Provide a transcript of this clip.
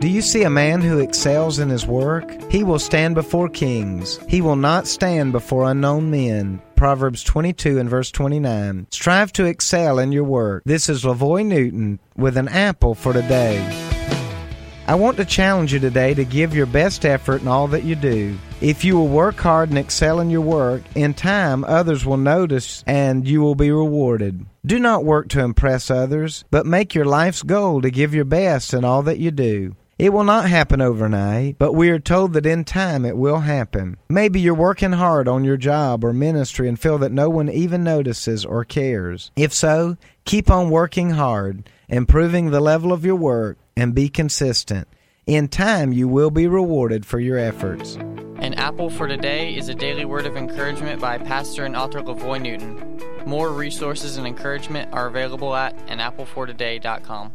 Do you see a man who excels in his work? He will stand before kings. He will not stand before unknown men. Proverbs 22 and verse 29. Strive to excel in your work. This is Lavoy Newton with an apple for today. I want to challenge you today to give your best effort in all that you do. If you will work hard and excel in your work, in time others will notice and you will be rewarded. Do not work to impress others, but make your life's goal to give your best in all that you do. It will not happen overnight, but we are told that in time it will happen. Maybe you're working hard on your job or ministry and feel that no one even notices or cares. If so, keep on working hard, improving the level of your work, and be consistent. In time, you will be rewarded for your efforts. An Apple for Today is a daily word of encouragement by pastor and author Lavoy Newton. More resources and encouragement are available at anapplefortoday.com.